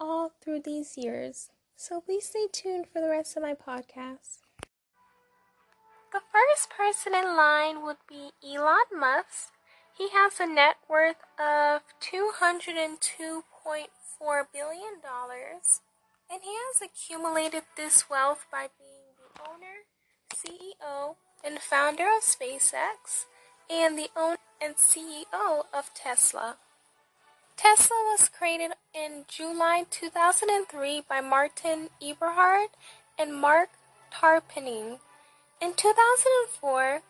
all through these years. So please stay tuned for the rest of my podcast. The first person in line would be Elon Musk. He has a net worth of $202.4 billion, and he has accumulated this wealth by being the owner, CEO, and founder of SpaceX, and the owner and CEO of Tesla. Tesla was created in July 2003 by Martin Eberhard and Marc Tarpenning. In 2004,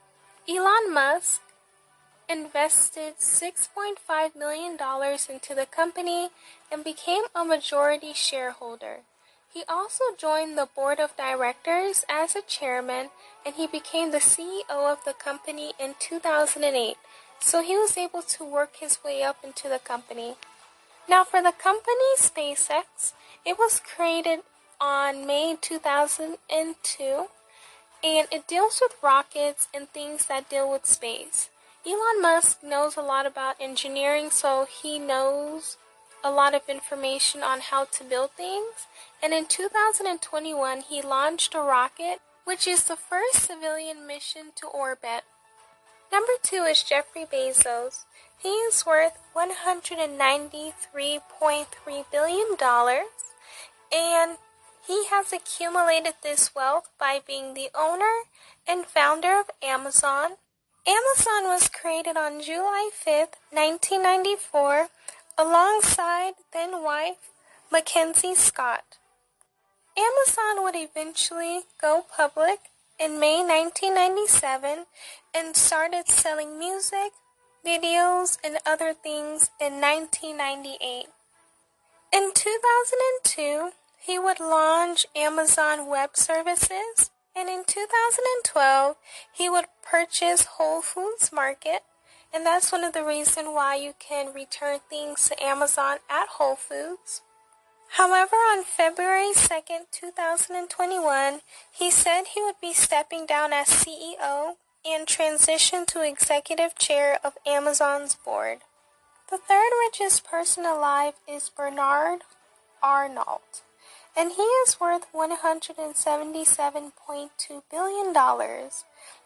Elon Musk invested $6.5 million into the company and became a majority shareholder. He also joined the board of directors as a chairman and he became the CEO of the company in 2008 so he was able to work his way up into the company. Now, for the company SpaceX, it was created on May 2002 and it deals with rockets and things that deal with space. Elon Musk knows a lot about engineering, so he knows a lot of information on how to build things. And in 2021, he launched a rocket, which is the first civilian mission to orbit. Number two is Jeffrey Bezos. He is worth $193.3 billion and he has accumulated this wealth by being the owner and founder of Amazon. Amazon was created on July 5th, 1994, alongside then wife Mackenzie Scott. Amazon would eventually go public in May 1997 and started selling music, videos, and other things in 1998. In 2002, he would launch Amazon Web Services, and in 2012, he would purchase Whole Foods Market, and that's one of the reasons why you can return things to Amazon at Whole Foods. However, on February 2nd, 2021, he said he would be stepping down as CEO and transition to executive chair of Amazon's board. The third richest person alive is Bernard Arnault, and he is worth $177.2 billion.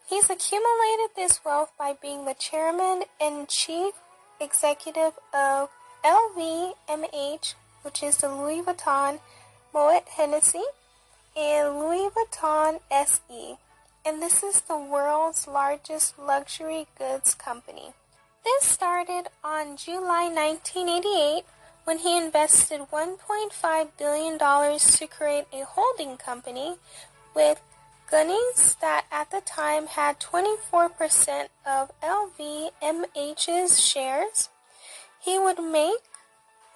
He's accumulated this wealth by being the chairman and chief executive of LVMH which is the Louis Vuitton Moet Hennessy and Louis Vuitton SE. And this is the world's largest luxury goods company. This started on July 1988 when he invested $1.5 billion to create a holding company with Guinness that at the time had 24% of LVMH's shares. He would make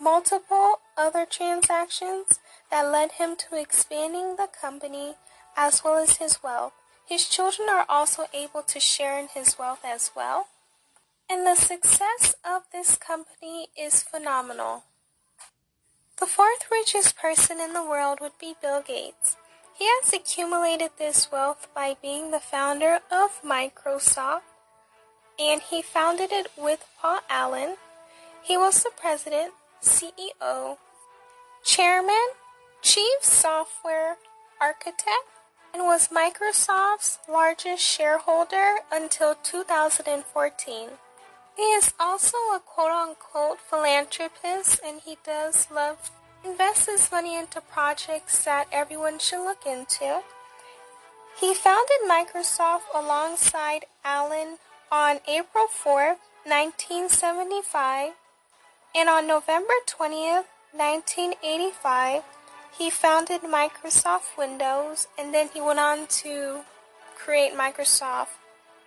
multiple other transactions that led him to expanding the company as well as his wealth. His children are also able to share in his wealth as well. And the success of this company is phenomenal. The fourth richest person in the world would be Bill Gates. He has accumulated this wealth by being the founder of Microsoft, and he founded it with Paul Allen. He was the president CEO, Chairman, Chief Software Architect, and was Microsoft's largest shareholder until 2014. He is also a quote unquote philanthropist and he does love invest his money into projects that everyone should look into. He founded Microsoft alongside Allen on April 4, 1975 and on November 20th, 1985, he founded Microsoft Windows and then he went on to create Microsoft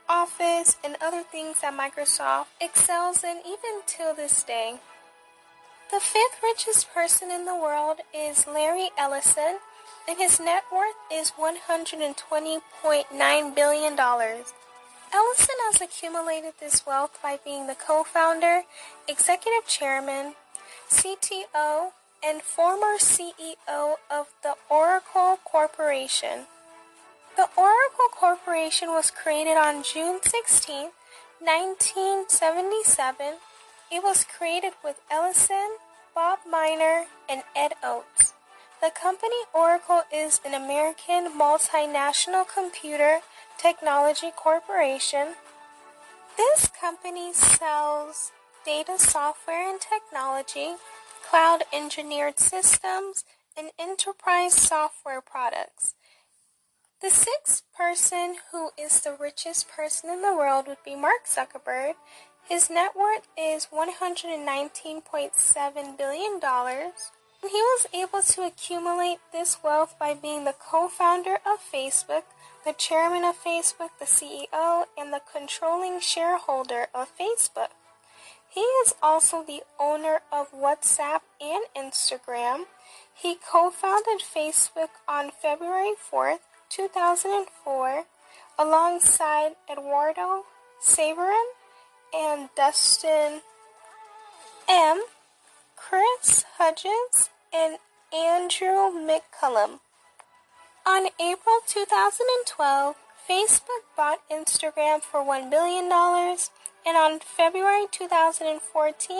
Office and other things that Microsoft excels in even till this day. The fifth richest person in the world is Larry Ellison, and his net worth is $120.9 billion. Ellison has accumulated this wealth by being the co-founder, executive chairman, CTO, and former CEO of the Oracle Corporation. The Oracle Corporation was created on June 16, 1977. It was created with Ellison, Bob Miner, and Ed Oates. The company Oracle is an American multinational computer technology corporation. This company sells data software and technology, cloud engineered systems, and enterprise software products. The sixth person who is the richest person in the world would be Mark Zuckerberg. His net worth is $119.7 billion. He was able to accumulate this wealth by being the co-founder of Facebook, the chairman of Facebook, the CEO, and the controlling shareholder of Facebook. He is also the owner of WhatsApp and Instagram. He co-founded Facebook on February 4th, 2004, alongside Eduardo Saverin and Dustin M., Chris Hughes, and Andrew McCollum. On April 2012, Facebook bought Instagram for $1 billion, and on February 2014,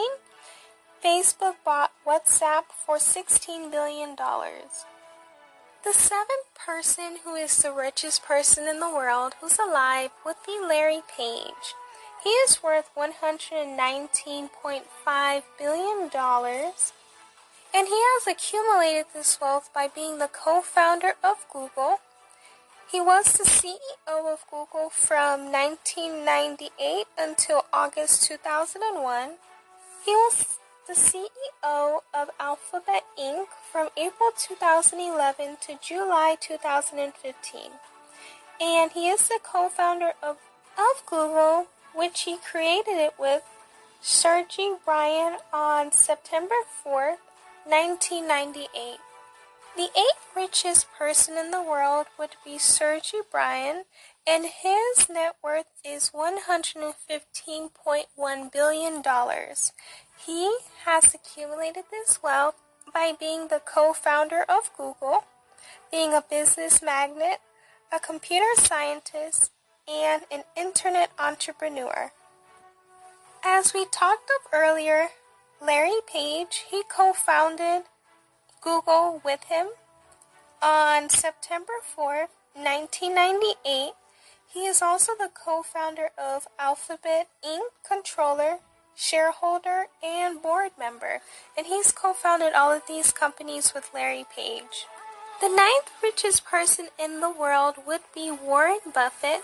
Facebook bought WhatsApp for $16 billion. The seventh person who is the richest person in the world who's alive would be Larry Page. He is worth $119.5 billion, and he has accumulated this wealth by being the co-founder of Google. He was the CEO of Google from 1998 until August 2001. He was the CEO of Alphabet Inc. from April 2011 to July 2015. And he is the co-founder of, of Google, which he created it with Sergey Brin on September 4th, 1998. The eighth richest person in the world would be Sergey Brin, and his net worth is $115.1 billion. He has accumulated this wealth by being the co-founder of Google, being a business magnate, a computer scientist, and an internet entrepreneur. As we talked of earlier, Larry Page, he co-founded Google with him on September 4th, 1998. He is also the co-founder of Alphabet Inc. controller shareholder, and board member, and he's co founded all of these companies with Larry Page. The ninth richest person in the world would be Warren Buffett.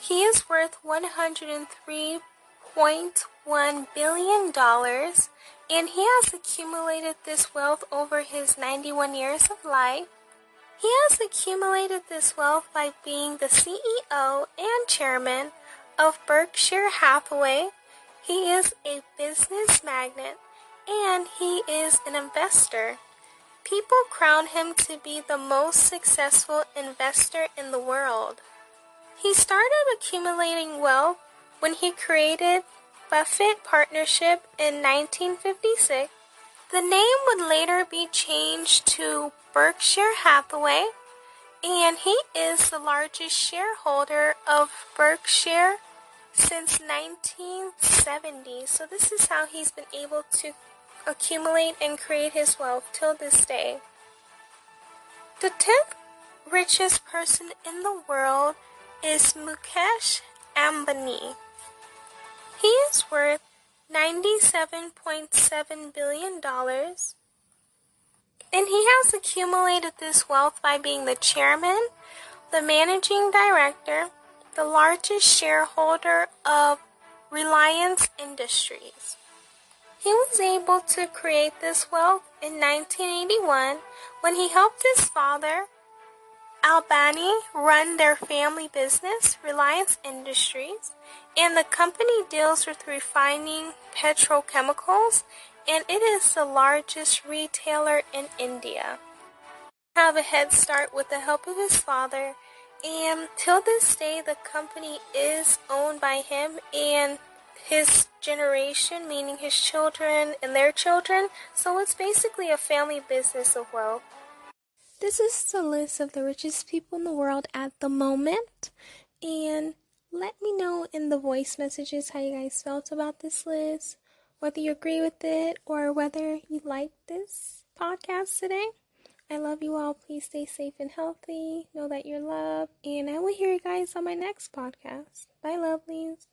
He is worth $103.1 billion, and he has accumulated this wealth over his 91 years of life. He has accumulated this wealth by being the CEO and chairman of Berkshire Hathaway, he is a business magnate and he is an investor. People crown him to be the most successful investor in the world. He started accumulating wealth when he created Buffett Partnership in 1956. The name would later be changed to Berkshire Hathaway, and he is the largest shareholder of Berkshire since 1970. So this is how he's been able to accumulate and create his wealth till this day. The 10th richest person in the world is Mukesh Ambani. He is worth $97.7 billion. And he has accumulated this wealth by being the chairman, the managing director, the largest shareholder of Reliance Industries. He was able to create this wealth in 1981 when he helped his father, Ambani, run their family business, Reliance Industries, and the company deals with refining petrochemicals and it is the largest retailer in India. Have a head start with the help of his father, and till this day, the company is owned by him and his generation, meaning his children and their children. So it's basically a family business of wealth. This is the list of the richest people in the world at the moment. And let me know in the voice messages how you guys felt about this list, whether you agree with it or whether you like this podcast today. I love you all. Please stay safe and healthy. Know that you're loved. And I will hear you guys on my next podcast. Bye, lovelies.